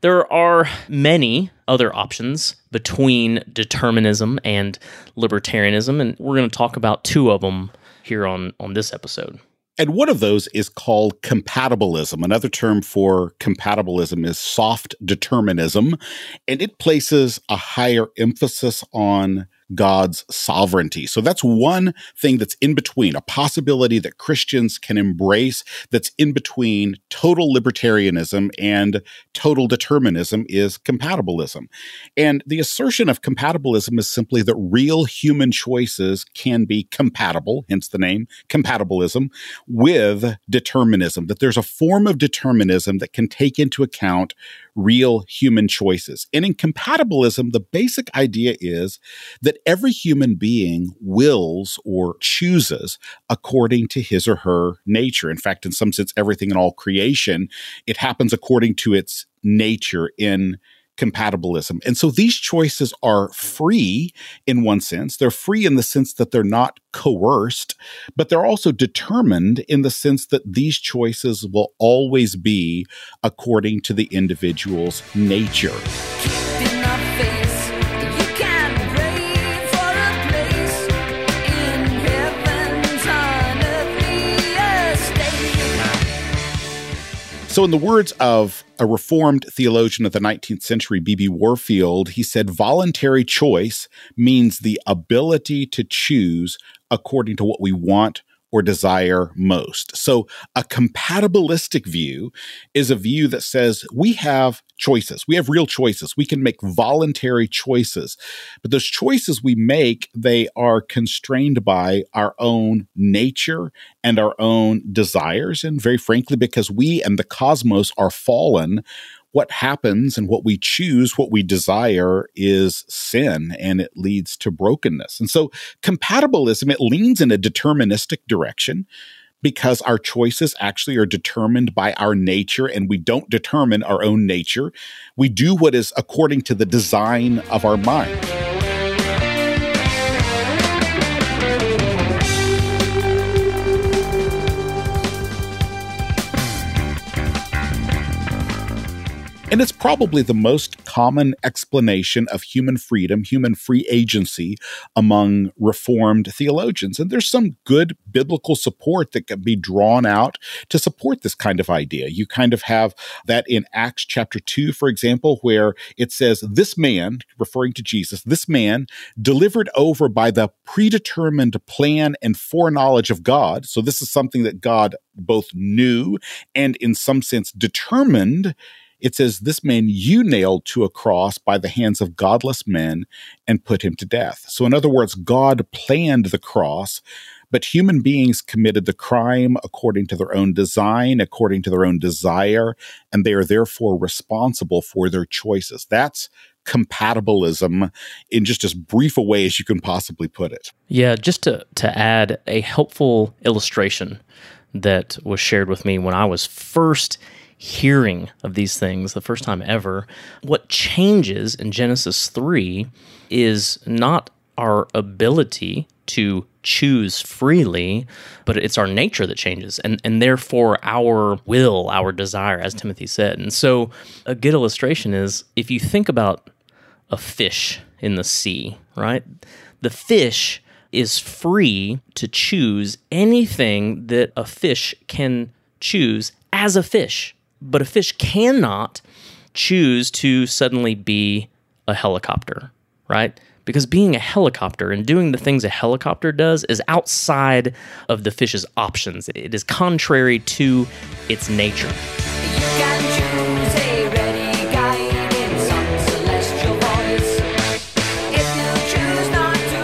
there are many other options between determinism and libertarianism, and we're going to talk about two of them here on, on this episode. And one of those is called compatibilism. Another term for compatibilism is soft determinism, and it places a higher emphasis on God's sovereignty. So that's one thing that's in between, a possibility that Christians can embrace that's in between total libertarianism and total determinism is compatibilism. And the assertion of compatibilism is simply that real human choices can be compatible, hence the name compatibilism, with determinism, that there's a form of determinism that can take into account real human choices. And in compatibilism, the basic idea is that every human being wills or chooses according to his or her nature. In fact, in some sense, everything in all creation, it happens according to its nature in compatibilism. And so these choices are free in one sense. They're free in the sense that they're not coerced, but they're also determined in the sense that these choices will always be according to the individual's nature. So, in the words of a reformed theologian of the 19th century, B.B. Warfield, he said, voluntary choice means the ability to choose according to what we want or desire most. So, a compatibilistic view is a view that says we have choices. We have real choices. We can make voluntary choices. But those choices we make, they are constrained by our own nature and our own desires. And very frankly, because we and the cosmos are fallen, what happens and what we choose, what we desire is sin and it leads to brokenness. And so compatibilism, it leans in a deterministic direction because our choices actually are determined by our nature and we don't determine our own nature. We do what is according to the design of our mind. And it's probably the most common explanation of human freedom, human free agency among Reformed theologians. And there's some good biblical support that can be drawn out to support this kind of idea. You kind of have that in Acts chapter 2, for example, where it says, This man, referring to Jesus, this man delivered over by the predetermined plan and foreknowledge of God. So this is something that God both knew and in some sense determined it says, This man you nailed to a cross by the hands of godless men and put him to death. So, in other words, God planned the cross, but human beings committed the crime according to their own design, according to their own desire, and they are therefore responsible for their choices. That's compatibilism in just as brief a way as you can possibly put it. Yeah, just to, to add a helpful illustration that was shared with me when I was first hearing of these things the first time ever. What changes in Genesis 3 is not our ability to choose freely, but it's our nature that changes and, and therefore our will, our desire, as Timothy said. And so a good illustration is if you think about a fish in the sea, right? The fish is free to choose anything that a fish can choose as a fish but a fish cannot choose to suddenly be a helicopter, right? Because being a helicopter and doing the things a helicopter does is outside of the fish's options. It is contrary to its nature. You can choose a ready guide in some celestial voice. If you choose not to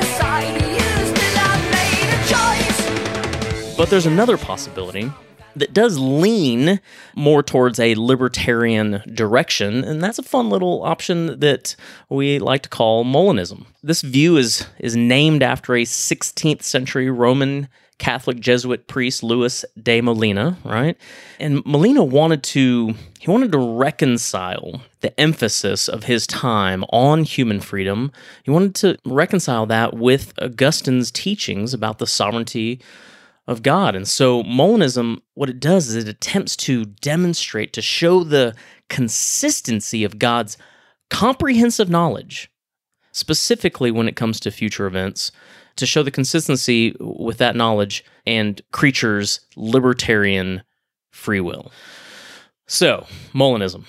decide, you still have made a choice. But there's another possibility that does lean more towards a libertarian direction, and that's a fun little option that we like to call Molinism. This view is is named after a 16th century Roman Catholic Jesuit priest Louis de Molina, right? And Molina wanted to he wanted to reconcile the emphasis of his time on human freedom. He wanted to reconcile that with Augustine's teachings about the sovereignty of God. And so Molinism, what it does is it attempts to demonstrate, to show the consistency of God's comprehensive knowledge, specifically when it comes to future events, to show the consistency with that knowledge and creatures' libertarian free will. So, Molinism,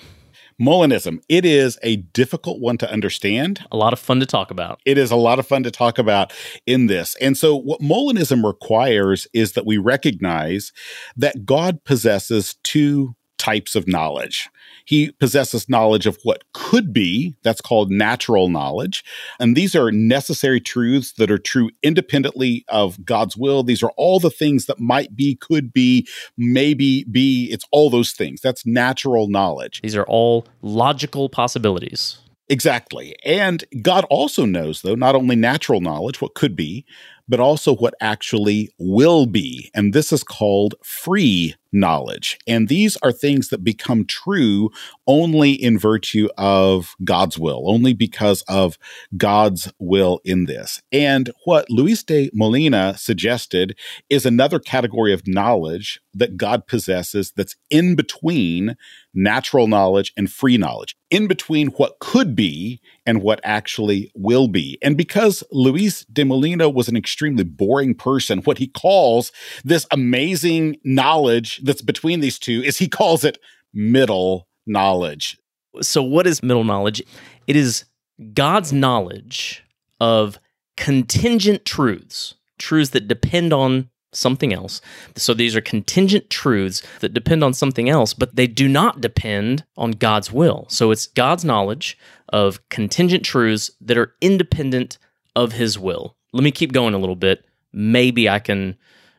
Molinism, it is a difficult one to understand. a lot of fun to talk about. It is a lot of fun to talk about in this. And so, what Molinism requires is that we recognize that God possesses two types of knowledge. He possesses knowledge of what could be, that's called natural knowledge. And these are necessary truths that are true independently of God's will. These are all the things that might be, could be, maybe be. It's all those things. That's natural knowledge. These are all logical possibilities. Exactly. And God also knows, though, not only natural knowledge, what could be, but also what actually will be. And this is called free knowledge. And these are things that become true only in virtue of God's will, only because of God's will in this. And what Luis de Molina suggested is another category of knowledge that God possesses that's in between natural knowledge and free knowledge, in between what could be and what actually will be. And because Luis de Molina was an extremely boring person, what he calls this amazing knowledge that's between these two is he calls it middle knowledge. So, what is middle knowledge? It is God's knowledge of contingent truths, truths that depend on something else. So, these are contingent truths that depend on something else, but they do not depend on God's will. So, it's God's knowledge of contingent truths that are independent of his will. Let me keep going a little bit. Maybe I can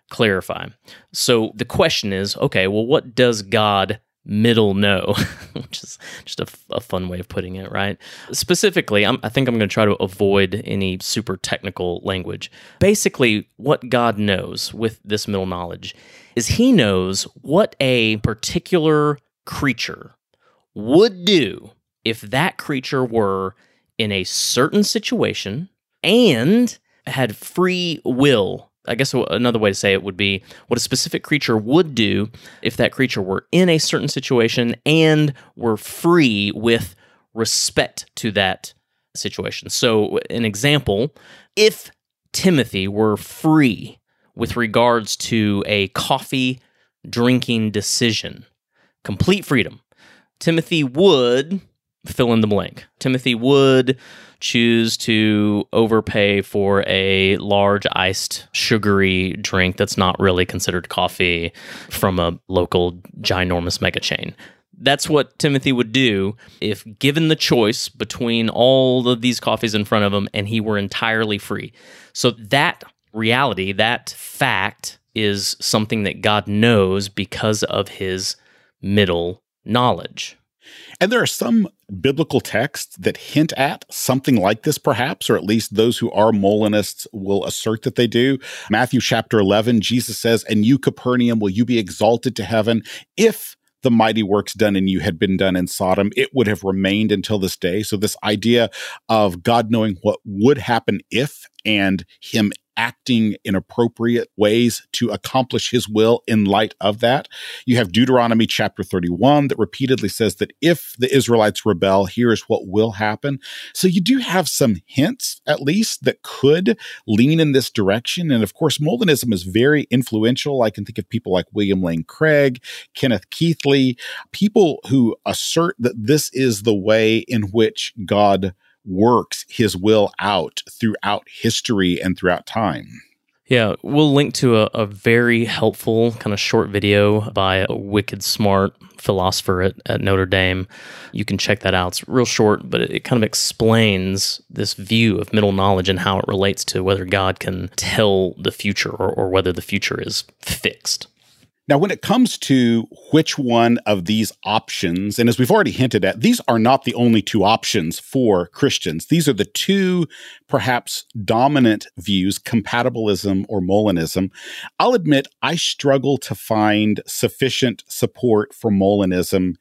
clarify. So, the question is okay, well, what does God middle know, which is just a, a, fun way of putting it, right? Specifically, I'm, I think I'm going to try to avoid any super technical language. Basically, what God knows with this middle knowledge is He knows what a particular creature would do if that creature were in a certain situation and had free will I guess another way to say it would be what a specific creature would do if that creature were in a certain situation and were free with respect to that situation. So, an example if Timothy were free with regards to a coffee drinking decision, complete freedom, Timothy would fill in the blank. Timothy would choose to overpay for a large iced sugary drink that's not really considered coffee from a local ginormous mega chain. That's what Timothy would do if given the choice between all of these coffees in front of him and he were entirely free. So that reality, that fact is something that God knows because of his middle knowledge. And there are some biblical texts that hint at something like this, perhaps, or at least those who are Molinists will assert that they do. Matthew chapter 11, Jesus says, And you, Capernaum, will you be exalted to heaven if the mighty works done in you had been done in Sodom, it would have remained until this day. So, this idea of God knowing what would happen if and Him acting in appropriate ways to accomplish his will in light of that. You have Deuteronomy chapter 31 that repeatedly says that if the Israelites rebel, here's what will happen. So you do have some hints, at least, that could lean in this direction. And of course, Molinism is very influential. I can think of people like William Lane Craig, Kenneth Keathley, people who assert that this is the way in which God works his will out throughout history and throughout time. Yeah, we'll link to a, a very helpful kind of short video by a wicked smart philosopher at, at Notre Dame. You can check that out. It's real short, but it, it kind of explains this view of middle knowledge and how it relates to whether God can tell the future or, or whether the future is fixed. Now, when it comes to which one of these options, and as we've already hinted at, these are not the only two options for Christians. These are the two perhaps dominant views, compatibilism or Molinism. I'll admit I struggle to find sufficient support for Molinism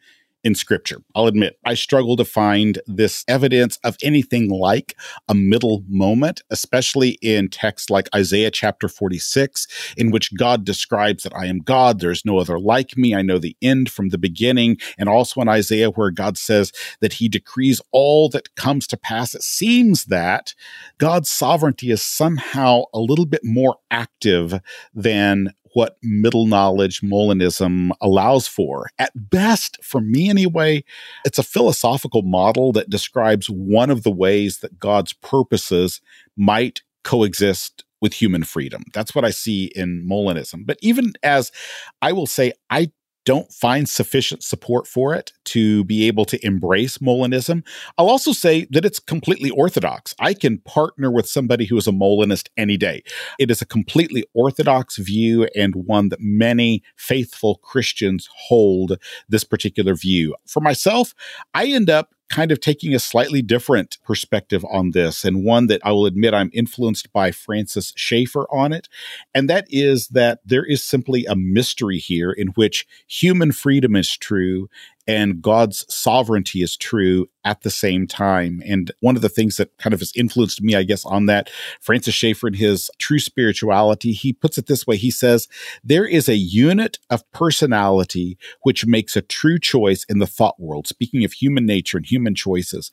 in scripture. I'll admit, I struggle to find this evidence of anything like a middle moment, especially in texts like Isaiah chapter 46, in which God describes that I am God, there's no other like me, I know the end from the beginning, and also in Isaiah where God says that he decrees all that comes to pass. It seems that God's sovereignty is somehow a little bit more active than what middle knowledge Molinism allows for. At best, for me anyway, it's a philosophical model that describes one of the ways that God's purposes might coexist with human freedom. That's what I see in Molinism. But even as I will say, I don't find sufficient support for it to be able to embrace Molinism. I'll also say that it's completely orthodox. I can partner with somebody who is a Molinist any day. It is a completely orthodox view and one that many faithful Christians hold this particular view. For myself, I end up kind of taking a slightly different perspective on this, and one that I will admit I'm influenced by Francis Schaeffer on it. And that is that there is simply a mystery here in which human freedom is true and God's sovereignty is true at the same time. And one of the things that kind of has influenced me, I guess, on that, Francis Schaeffer in his True Spirituality, he puts it this way. He says, There is a unit of personality which makes a true choice in the thought world, speaking of human nature and human choices,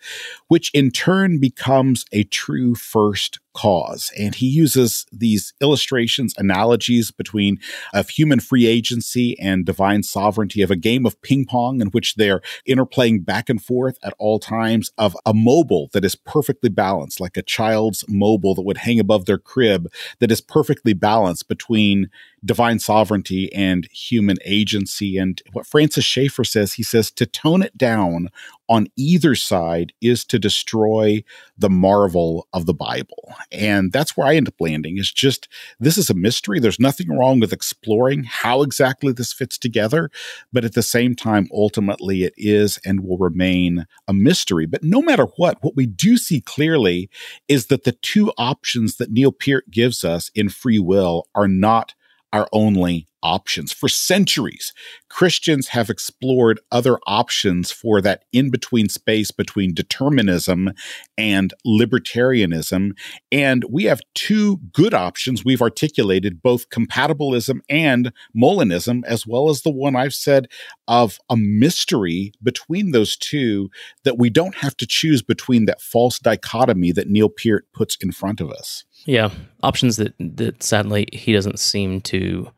which in turn becomes a true first cause. And he uses these illustrations, analogies between of human free agency and divine sovereignty of a game of ping pong in which they're interplaying back and forth at all times of a mobile that is perfectly balanced, like a child's mobile that would hang above their crib that is perfectly balanced between divine sovereignty and human agency. And what Francis Schaeffer says, he says, to tone it down on either side is to destroy the marvel of the Bible. And that's where I end up landing is just this is a mystery. There's nothing wrong with exploring how exactly this fits together. But at the same time, ultimately, it is and will remain a mystery. But no matter what, what we do see clearly is that the two options that Neil Peart gives us in free will are not our only options. For centuries, Christians have explored other options for that in between space between determinism and libertarianism. And we have two good options we've articulated both compatibilism and Molinism, as well as the one I've said of a mystery between those two that we don't have to choose between that false dichotomy that Neil Peart puts in front of us. Yeah, options that that sadly he doesn't seem to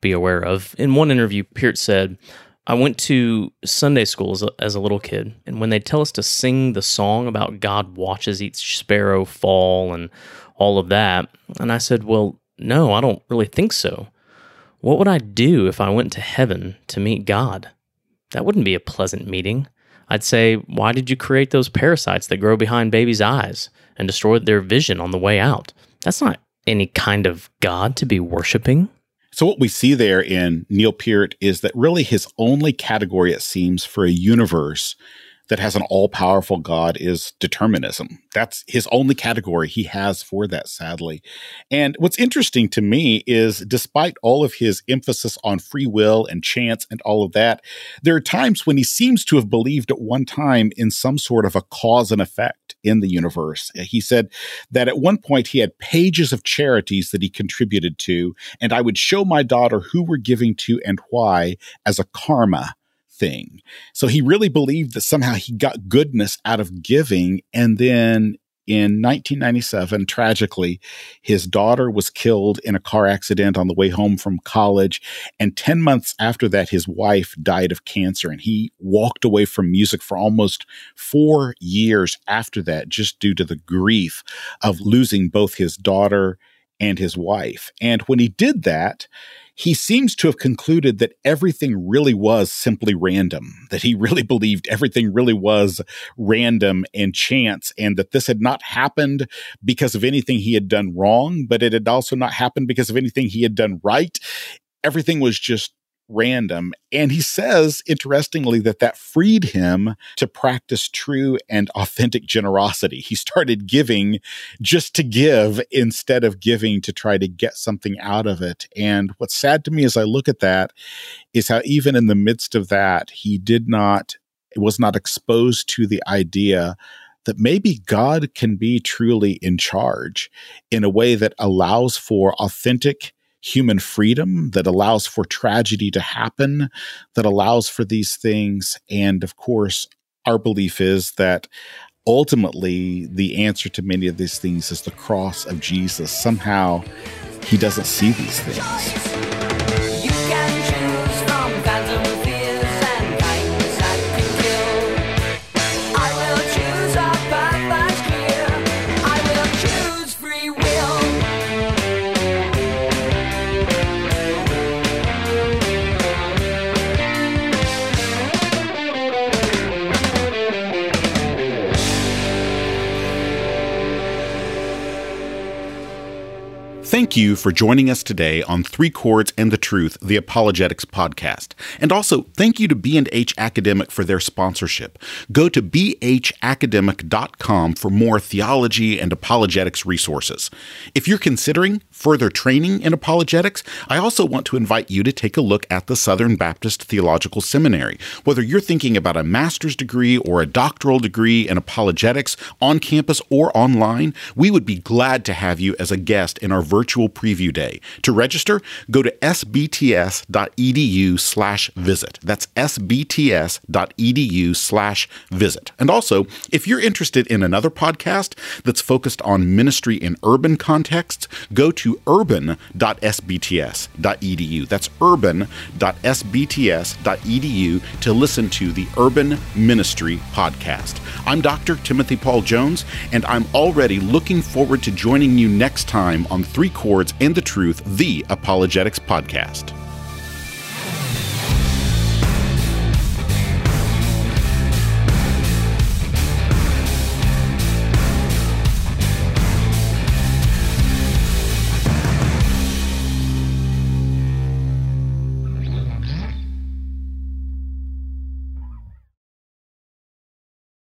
be aware of. In one interview, Peart said, "I went to Sunday school as a, as a little kid, and when they tell us to sing the song about God watches each sparrow fall and all of that, and I said, well, no, I don't really think so. What would I do if I went to heaven to meet God? That wouldn't be a pleasant meeting." I'd say, why did you create those parasites that grow behind babies' eyes and destroy their vision on the way out? That's not any kind of God to be worshiping. So, what we see there in Neil Peart is that really his only category, it seems, for a universe that has an all powerful God is determinism. That's his only category he has for that, sadly. And what's interesting to me is despite all of his emphasis on free will and chance and all of that, there are times when he seems to have believed at one time in some sort of a cause and effect in the universe. Uh, he said that at one point he had pages of charities that he contributed to, and I would show my daughter who we're giving to and why as a karma thing. So he really believed that somehow he got goodness out of giving. And then in 1997, tragically, his daughter was killed in a car accident on the way home from college. And 10 months after that, his wife died of cancer. And he walked away from music for almost four years after that, just due to the grief of losing both his daughter and his wife. And when he did that, he seems to have concluded that everything really was simply random, that he really believed everything really was random and chance, and that this had not happened because of anything he had done wrong, but it had also not happened because of anything he had done right. Everything was just random. And he says, interestingly, that that freed him to practice true and authentic generosity. He started giving just to give instead of giving to try to get something out of it. And what's sad to me as I look at that is how even in the midst of that, he did not, was not exposed to the idea that maybe God can be truly in charge in a way that allows for authentic human freedom, that allows for tragedy to happen, that allows for these things. And of course, our belief is that ultimately the answer to many of these things is the cross of Jesus. Somehow he doesn't see these things. You for joining us today on Three Chords and the Truth, the Apologetics podcast. And also, thank you to B&H Academic for their sponsorship. Go to bhacademic.com for more theology and apologetics resources. If you're considering further training in apologetics, I also want to invite you to take a look at the Southern Baptist Theological Seminary. Whether you're thinking about a master's degree or a doctoral degree in apologetics on campus or online, we would be glad to have you as a guest in our virtual preview day. To register, go to sbts.edu slash visit. That's sbts.edu slash visit. And also, if you're interested in another podcast that's focused on ministry in urban contexts, go to urban.sbts.edu. That's urban.sbts.edu to listen to the Urban Ministry Podcast. I'm Dr. Timothy Paul Jones, and I'm already looking forward to joining you next time on Three Chords and the Truth, the Apologetics Podcast.